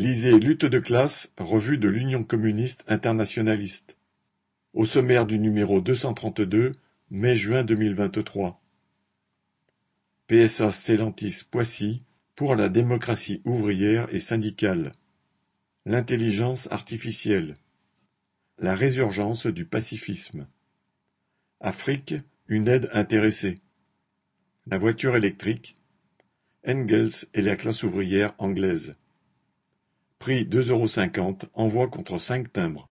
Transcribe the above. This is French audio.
Lisez Lutte de classe, revue de l'Union communiste internationaliste. Au sommaire du numéro deux cent trente-deux, mai-juin deux mille vingt-trois. PSA Stellantis Poissy pour la démocratie ouvrière et syndicale. L'intelligence artificielle. La résurgence du pacifisme. Afrique, une aide intéressée. La voiture électrique. Engels et la classe ouvrière anglaise. Prix deux euros cinquante, envoi contre cinq timbres.